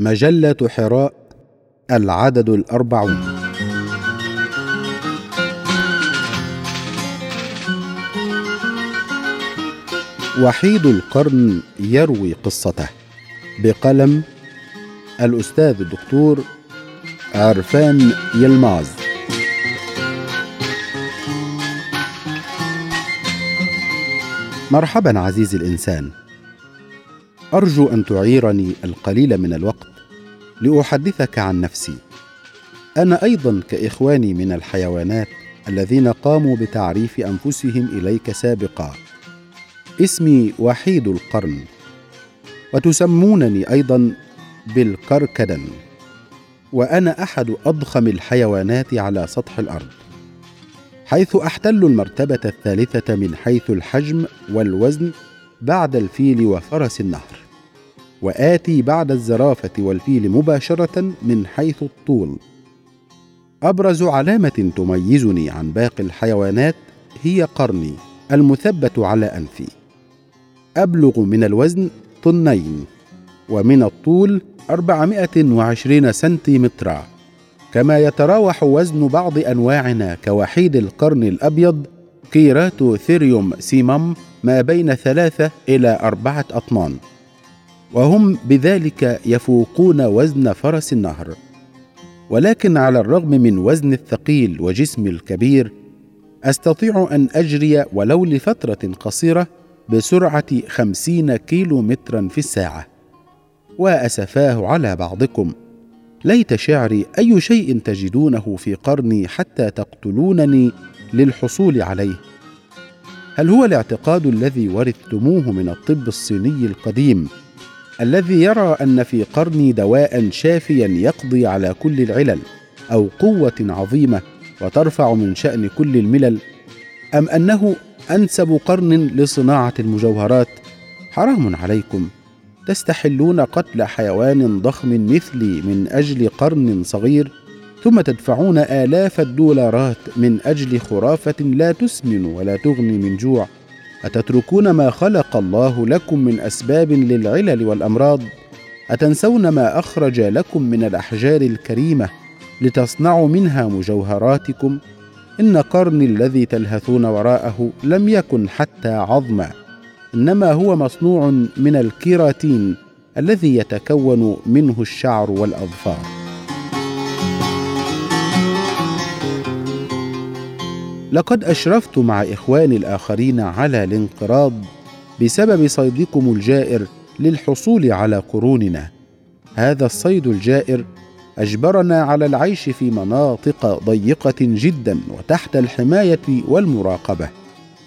مجلة حراء العدد الأربعون. وحيد القرن يروي قصته بقلم الأستاذ الدكتور عرفان يلماز. مرحبا عزيزي الإنسان. أرجو أن تعيرني القليل من الوقت لأحدثك عن نفسي. أنا أيضا كإخواني من الحيوانات الذين قاموا بتعريف أنفسهم إليك سابقا. اسمي وحيد القرن. وتسمونني أيضا بالكركدن. وأنا أحد أضخم الحيوانات على سطح الأرض. حيث أحتل المرتبة الثالثة من حيث الحجم والوزن بعد الفيل وفرس النهر. وآتي بعد الزرافة والفيل مباشرة من حيث الطول. أبرز علامة تميزني عن باقي الحيوانات هي قرني المثبت على أنفي. أبلغ من الوزن طنين ومن الطول 420 سنتيمترا. كما يتراوح وزن بعض أنواعنا كوحيد القرن الأبيض Ceratotherium simum ما بين ثلاثة إلى أربعة أطنان. وهم بذلك يفوقون وزن فرس النهر. ولكن على الرغم من وزن الثقيل وجسمي الكبير أستطيع أن أجري ولو لفترة قصيرة بسرعة خمسين كيلو مترا في الساعة. وأسفاه على بعضكم. ليت شعري أي شيء تجدونه في قرني حتى تقتلونني للحصول عليه؟ هل هو الاعتقاد الذي ورثتموه من الطب الصيني القديم؟ الذي يرى أن في قرني دواء شافيا يقضي على كل العلل أو قوة عظيمة وترفع من شأن كل الملل أم أنه أنسب قرن لصناعة المجوهرات؟ حرام عليكم. تستحلون قتل حيوان ضخم مثلي من أجل قرن صغير ثم تدفعون آلاف الدولارات من أجل خرافة لا تسمن ولا تغني من جوع. أتتركون ما خلق الله لكم من أسباب للعلل والأمراض؟ أتنسون ما أخرج لكم من الأحجار الكريمة لتصنعوا منها مجوهراتكم؟ إن قرني الذي تلهثون وراءه لم يكن حتى عظما. إنما هو مصنوع من الكيراتين الذي يتكون منه الشعر والأظفار. لقد أشرفت مع إخواني الآخرين على الانقراض بسبب صيدكم الجائر للحصول على قروننا. هذا الصيد الجائر أجبرنا على العيش في مناطق ضيقة جدا وتحت الحماية والمراقبة.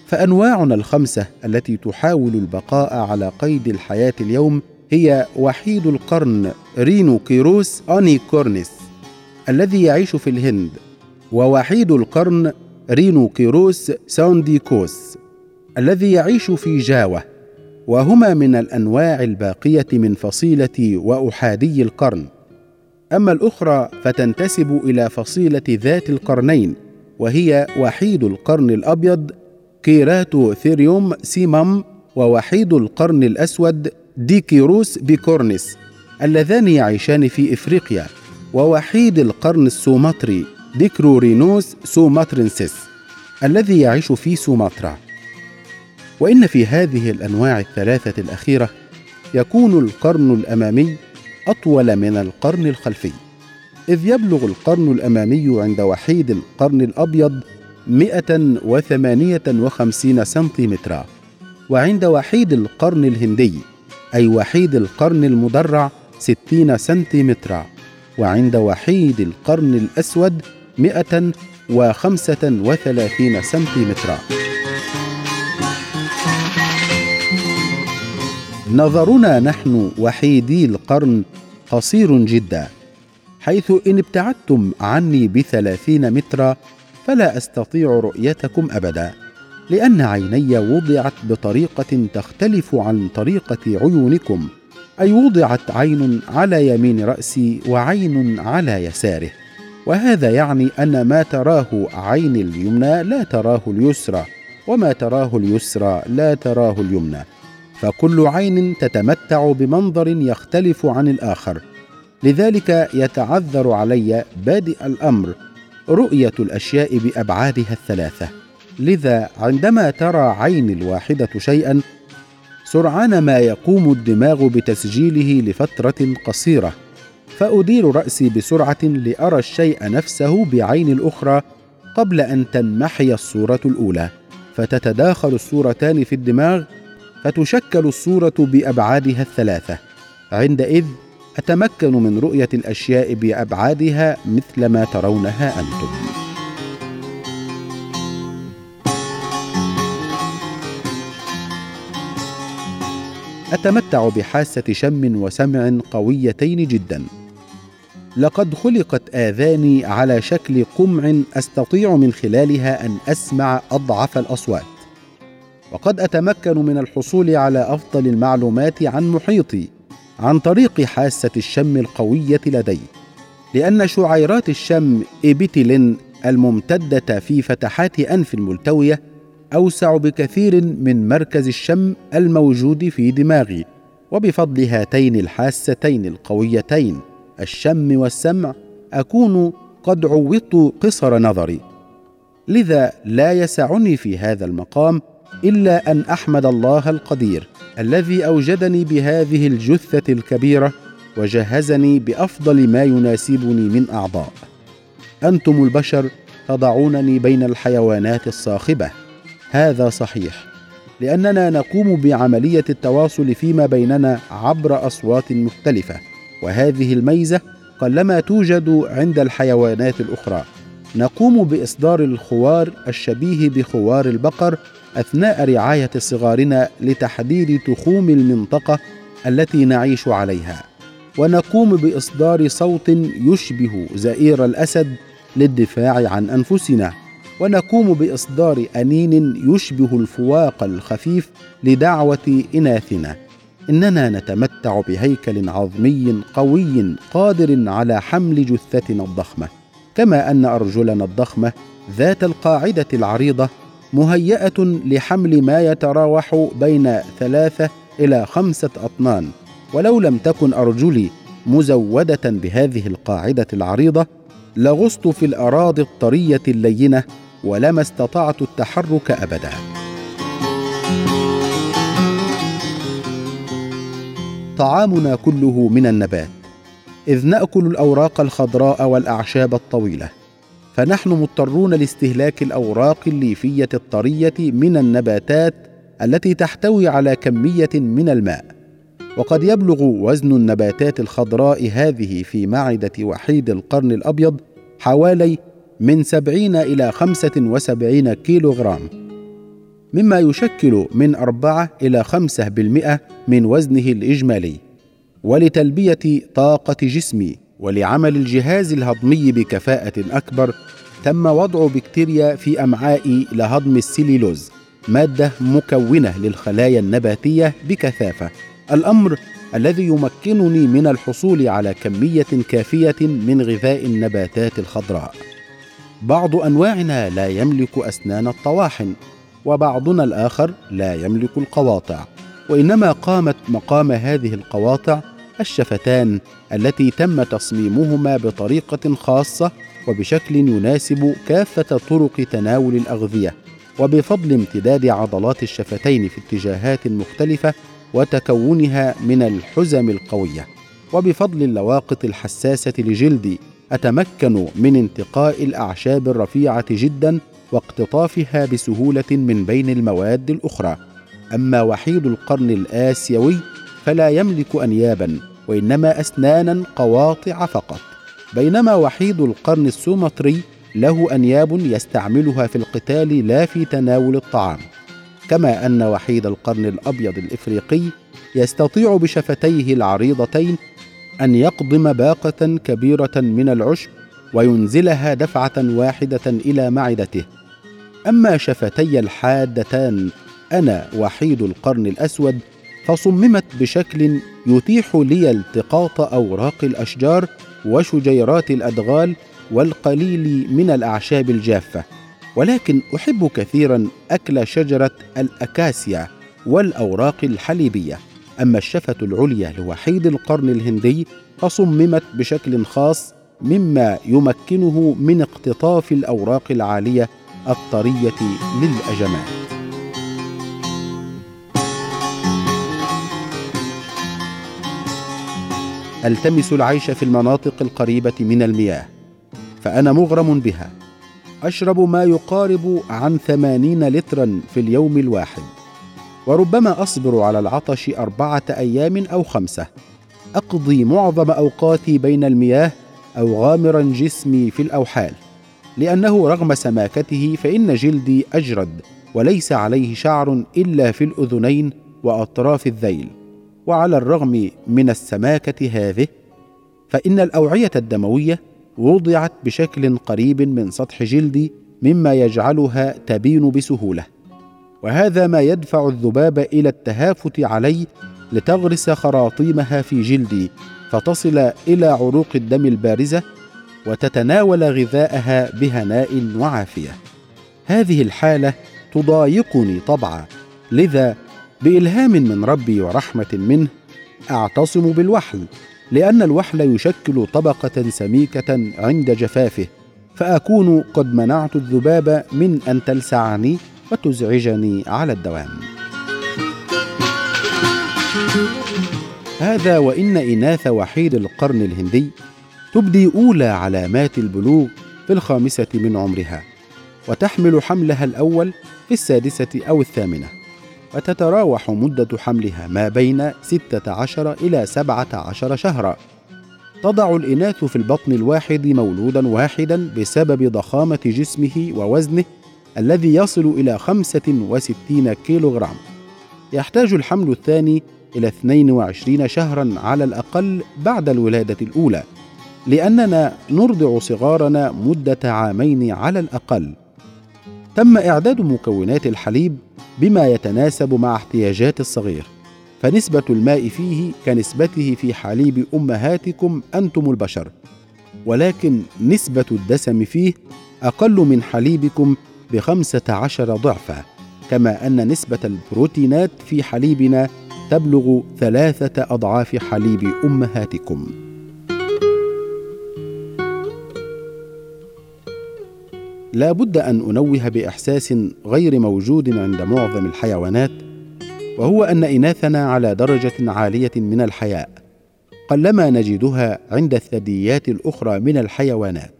فأنواعنا الخمسة التي تحاول البقاء على قيد الحياة اليوم هي وحيد القرن Rhinoceros unicornis الذي يعيش في الهند ووحيد القرن Rhinoceros sondaicus الذي يعيش في جاوة وهما من الأنواع الباقية من فصيلة وأحادي القرن. أما الأخرى فتنتسب إلى فصيلة ذات القرنين وهي وحيد القرن الأبيض Ceratotherium simum ووحيد القرن الأسود Diceros bicornis اللذان يعيشان في إفريقيا ووحيد القرن السومطري. Dicerorhinus sumatrensis الذي يعيش في سومطرة وإن في هذه الأنواع الثلاثة الأخيرة يكون القرن الأمامي أطول من القرن الخلفي إذ يبلغ القرن الأمامي عند وحيد القرن الأبيض 158 سنتيمترا وعند وحيد القرن الهندي أي وحيد القرن المدرع 60 سنتيمترا وعند وحيد القرن الأسود 135 سنتيمترا نظرنا نحن وحيدي القرن قصير جدا حيث إن ابتعدتم عني بثلاثين مترا فلا أستطيع رؤيتكم أبدا لأن عيني وضعت بطريقة تختلف عن طريقة عيونكم أي وضعت عين على يمين رأسي وعين على يساره. وهذا يعني أن ما تراه عين اليمنى لا تراه اليسرى وما تراه اليسرى لا تراه اليمنى. فكل عين تتمتع بمنظر يختلف عن الآخر. لذلك يتعذر علي بادئ الأمر رؤية الأشياء بأبعادها الثلاثة. لذا عندما ترى عيني الواحدة شيئا سرعان ما يقوم الدماغ بتسجيله لفترة قصيرة. فأدير رأسي بسرعة لأرى الشيء نفسه بعين الأخرى قبل أن تنمحي الصورة الأولى. فتتداخل الصورتان في الدماغ فتشكل الصورة بأبعادها الثلاثة. عندئذ أتمكن من رؤية الأشياء بأبعادها مثل ما ترونها أنتم. أتمتع بحاسة شم وسمع قويتين جدا. لقد خلقت آذاني على شكل قمع أستطيع من خلالها أن أسمع أضعف الأصوات. وقد أتمكن من الحصول على أفضل المعلومات عن محيطي عن طريق حاسة الشم القوية لدي لأن شعيرات الشم إبيتيلين الممتدة في فتحات أنف الملتوية أوسع بكثير من مركز الشم الموجود في دماغي وبفضل هاتين الحاستين القويتين. الشم والسمع أكون قد عوضت قصر نظري. لذا لا يسعني في هذا المقام إلا أن أحمد الله القدير الذي أوجدني بهذه الجثة الكبيرة وجهزني بأفضل ما يناسبني من أعضاء. أنتم البشر تضعونني بين الحيوانات الصاخبه هذا صحيح لأننا نقوم بعملية التواصل فيما بيننا عبر أصوات مختلفة. وهذه الميزة قلما توجد عند الحيوانات الأخرى. نقوم بإصدار الخوار الشبيه بخوار البقر أثناء رعاية صغارنا لتحديد تخوم المنطقة التي نعيش عليها. ونقوم بإصدار صوت يشبه زئير الأسد للدفاع عن أنفسنا. ونقوم بإصدار أنين يشبه الفواق الخفيف لدعوة إناثنا. إننا نتمتع بهيكل عظمي قوي قادر على حمل جثتنا الضخمة كما أن أرجلنا الضخمة ذات القاعدة العريضة مهيئة لحمل ما يتراوح بين ثلاثة إلى خمسة أطنان ولو لم تكن أرجلي مزودة بهذه القاعدة العريضة لغصت في الأراضي الطرية اللينة ولما استطعت التحرك ابدا. طعامنا كله من النبات إذ نأكل الأوراق الخضراء والأعشاب الطويلة فنحن مضطرون لاستهلاك الأوراق الليفية الطرية من النباتات التي تحتوي على كمية من الماء. وقد يبلغ وزن النباتات الخضراء هذه في معدة وحيد القرن الأبيض حوالي من سبعين إلى خمسة وسبعين كيلو غرام مما يشكل من أربعة إلى خمسة بالمئة من وزنه الإجمالي. ولتلبية طاقة جسمي ولعمل الجهاز الهضمي بكفاءة أكبر تم وضع بكتيريا في أمعائي لهضم السليلوز مادة مكونة للخلايا النباتية بكثافة. الأمر الذي يمكنني من الحصول على كمية كافية من غذاء النباتات الخضراء. بعض أنواعنا لا يملك أسنان الطواحن وبعضنا الآخر لا يملك القواطع. وإنما قامت مقام هذه القواطع الشفتان التي تم تصميمهما بطريقة خاصة وبشكل يناسب كافة طرق تناول الأغذية. وبفضل امتداد عضلات الشفتين في اتجاهات مختلفة وتكونها من الحزم القوية. وبفضل اللواقط الحساسة لجلدي أتمكن من انتقاء الأعشاب الرفيعة جدا واقتطافها بسهولة من بين المواد الأخرى. أما وحيد القرن الآسيوي فلا يملك انيابا وإنما اسنانا قواطع فقط. بينما وحيد القرن السومطري له أنياب يستعملها في القتال لا في تناول الطعام. كما أن وحيد القرن الأبيض الإفريقي يستطيع بشفتيه العريضتين أن يقضم باقة كبيرة من العشب وينزلها دفعة واحدة إلى معدته. أما شفتي الحادتان أنا وحيد القرن الأسود فصممت بشكل يتيح لي التقاط أوراق الأشجار وشجيرات الأدغال والقليل من الأعشاب الجافة. ولكن أحب كثيرا أكل شجرة الأكاسيا والأوراق الحليبية. أما الشفة العليا لوحيد القرن الهندي فصممت بشكل خاص مما يمكنه من اقتطاف الأوراق العالية الطرية للأجمات ألتمس العيش في المناطق القريبة من المياه فأنا مغرم بها. أشرب ما يقارب عن ثمانين لترا في اليوم الواحد. وربما أصبر على العطش أربعة أيام أو خمسة. أقضي معظم أوقاتي بين المياه أو غامرا جسمي في الأوحال. لأنه رغم سماكته فإن جلدي أجرد وليس عليه شعر إلا في الأذنين وأطراف الذيل. وعلى الرغم من السماكة هذه فإن الأوعية الدموية وضعت بشكل قريب من سطح جلدي مما يجعلها تبين بسهولة. وهذا ما يدفع الذباب إلى التهافت علي لتغرس خراطيمها في جلدي فتصل إلى عروق الدم البارزة وتتناول غذاءها بهناء وعافية. هذه الحالة تضايقني طبعا لذا بإلهام من ربي ورحمة منه أعتصم بالوحل لأن الوحل يشكل طبقة سميكة عند جفافه فأكون قد منعت الذباب من أن تلسعني وتزعجني على الدوام. هذا وإن إناث وحيد القرن الهندي تبدي أولى علامات البلوغ في الخامسة من عمرها وتحمل حملها الأول في السادسة أو الثامنة وتتراوح مدة حملها ما بين 16 إلى 17 شهرا. تضع الإناث في البطن الواحد مولودا واحدا بسبب ضخامة جسمه ووزنه الذي يصل إلى 65 كيلوغرام. يحتاج الحمل الثاني إلى 22 شهرا على الأقل بعد الولادة الأولى، لأننا نرضع صغارنا مدة عامين على الأقل. تم إعداد مكونات الحليب بما يتناسب مع احتياجات الصغير. فنسبة الماء فيه كنسبته في حليب أمهاتكم أنتم البشر. ولكن نسبة الدسم فيه أقل من حليبكم بخمسة عشر ضعفا كما أن نسبة البروتينات في حليبنا تبلغ ثلاثة أضعاف حليب أمهاتكم. لا بد أن أنوه بإحساس غير موجود عند معظم الحيوانات وهو أن إناثنا على درجة عالية من الحياء قلما نجدها عند الثدييات الأخرى من الحيوانات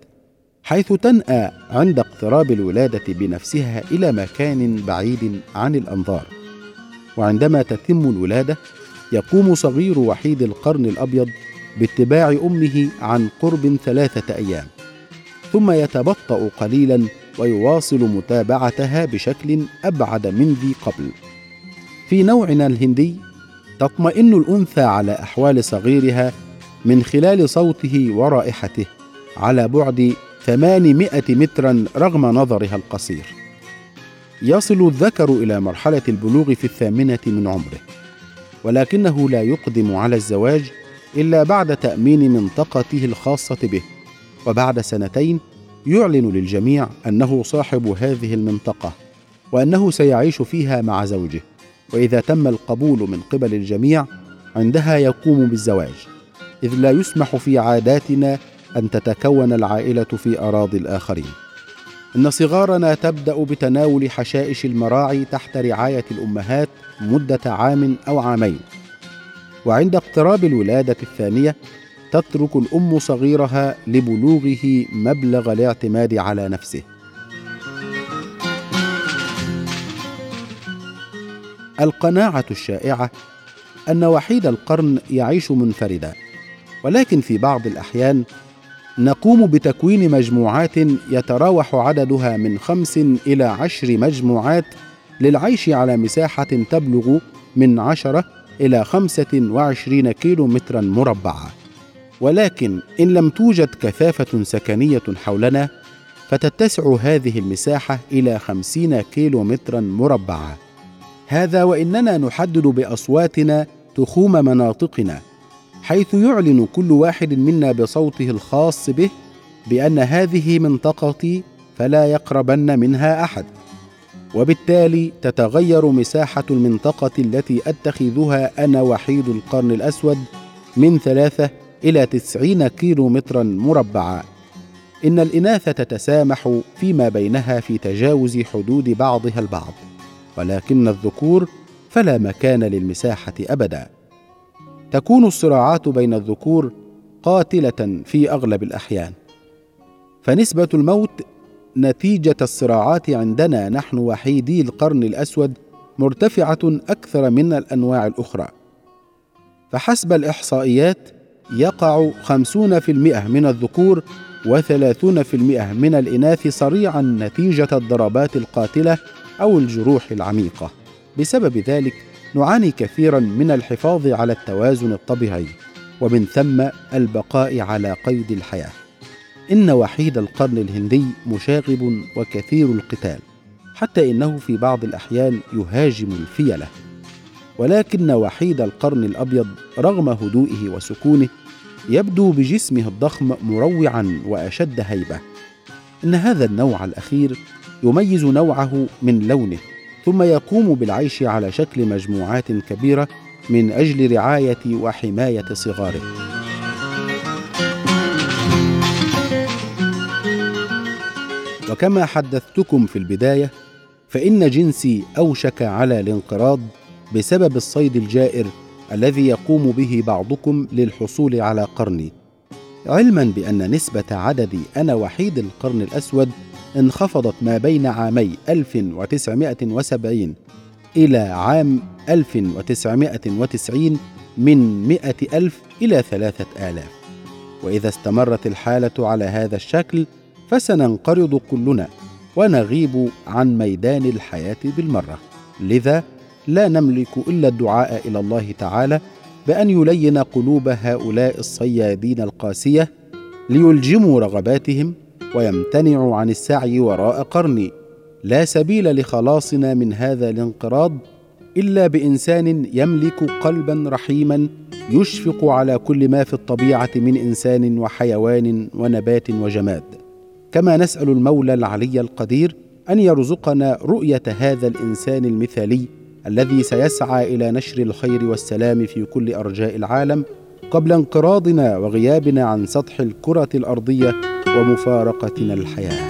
حيث تنأى عند اقتراب الولادة بنفسها إلى مكان بعيد عن الأنظار. وعندما تتم الولادة يقوم صغير وحيد القرن الأبيض باتباع أمه عن قرب ثلاثة أيام. ثم يتبطأ قليلا ويواصل متابعتها بشكل أبعد من ذي قبل. في نوعنا الهندي تطمئن الأنثى على أحوال صغيرها من خلال صوته ورائحته على بعد 800 مترا رغم نظرها القصير. يصل الذكر إلى مرحلة البلوغ في الثامنة من عمره، ولكنه لا يقدم على الزواج إلا بعد تأمين منطقته الخاصة به. وبعد سنتين يعلن للجميع أنه صاحب هذه المنطقة وأنه سيعيش فيها مع زوجه وإذا تم القبول من قبل الجميع عندها يقوم بالزواج إذ لا يسمح في عاداتنا أن تتكون العائلة في أراضي الآخرين. إن صغارنا تبدأ بتناول حشائش المراعي تحت رعاية الأمهات مدة عام أو عامين. وعند اقتراب الولادة الثانية تترك الأم صغيرها لبلوغه مبلغ الاعتماد على نفسه. القناعة الشائعة أن وحيد القرن يعيش منفردا ولكن في بعض الأحيان نقوم بتكوين مجموعات يتراوح عددها من خمس إلى عشر مجموعات للعيش على مساحة تبلغ من عشرة إلى خمسة وعشرين كيلو مترا مربعا ولكن إن لم توجد كثافة سكنية حولنا فتتسع هذه المساحة إلى خمسين كيلو مترا مربعا هذا وإننا نحدد بأصواتنا تخوم مناطقنا حيث يعلن كل واحد منا بصوته الخاص به بأن هذه منطقتي فلا يقربن منها أحد. وبالتالي تتغير مساحة المنطقة التي أتخذها أنا وحيد القرن الأسود من ثلاثة إلى تسعين كيلو مترا مربعا. إن الإناث تتسامح فيما بينها في تجاوز حدود بعضها البعض ولكن الذكور فلا مكان للمساحة أبدا. تكون الصراعات بين الذكور قاتلة في أغلب الأحيان. فنسبة الموت نتيجة الصراعات عندنا نحن وحيدي القرن الأسود مرتفعة أكثر من الأنواع الأخرى. فحسب الإحصائيات يقع خمسون في المئة من الذكور وثلاثون في المئة من الإناث صريعا نتيجة الضربات القاتلة أو الجروح العميقة. بسبب ذلك نعاني كثيرا من الحفاظ على التوازن الطبيعي ومن ثم البقاء على قيد الحياة. إن وحيد القرن الهندي مشاغب وكثير القتال حتى إنه في بعض الأحيان يهاجم الفيلة. ولكن وحيد القرن الأبيض رغم هدوئه وسكونه يبدو بجسمه الضخم مروعا وأشد هيبة. إن هذا النوع الأخير يميز نوعه من لونه ثم يقوم بالعيش على شكل مجموعات كبيرة من أجل رعاية وحماية صغاره. وكما حدثتكم في البداية فإن جنسي أوشك على الانقراض بسبب الصيد الجائر الذي يقوم به بعضكم للحصول على قرني علما بأن نسبة عدد أنا وحيد القرن الأسود انخفضت ما بين عامي 1970 إلى عام 1990 من مئة ألف إلى ثلاثة آلاف. وإذا استمرت الحالة على هذا الشكل فسننقرض كلنا ونغيب عن ميدان الحياة بالمرة. لذا لا نملك إلا الدعاء إلى الله تعالى بأن يلين قلوب هؤلاء الصيادين القاسية ليلجموا رغباتهم ويمتنعوا عن السعي وراء قرني لا سبيل لخلاصنا من هذا الانقراض إلا بإنسان يملك قلبا رحيما يشفق على كل ما في الطبيعة من إنسان وحيوان ونبات وجماد. كما نسأل المولى العلي القدير أن يرزقنا رؤية هذا الإنسان المثالي الذي سيسعى إلى نشر الخير والسلام في كل أرجاء العالم قبل انقراضنا وغيابنا عن سطح الكرة الأرضية ومفارقتنا الحياة.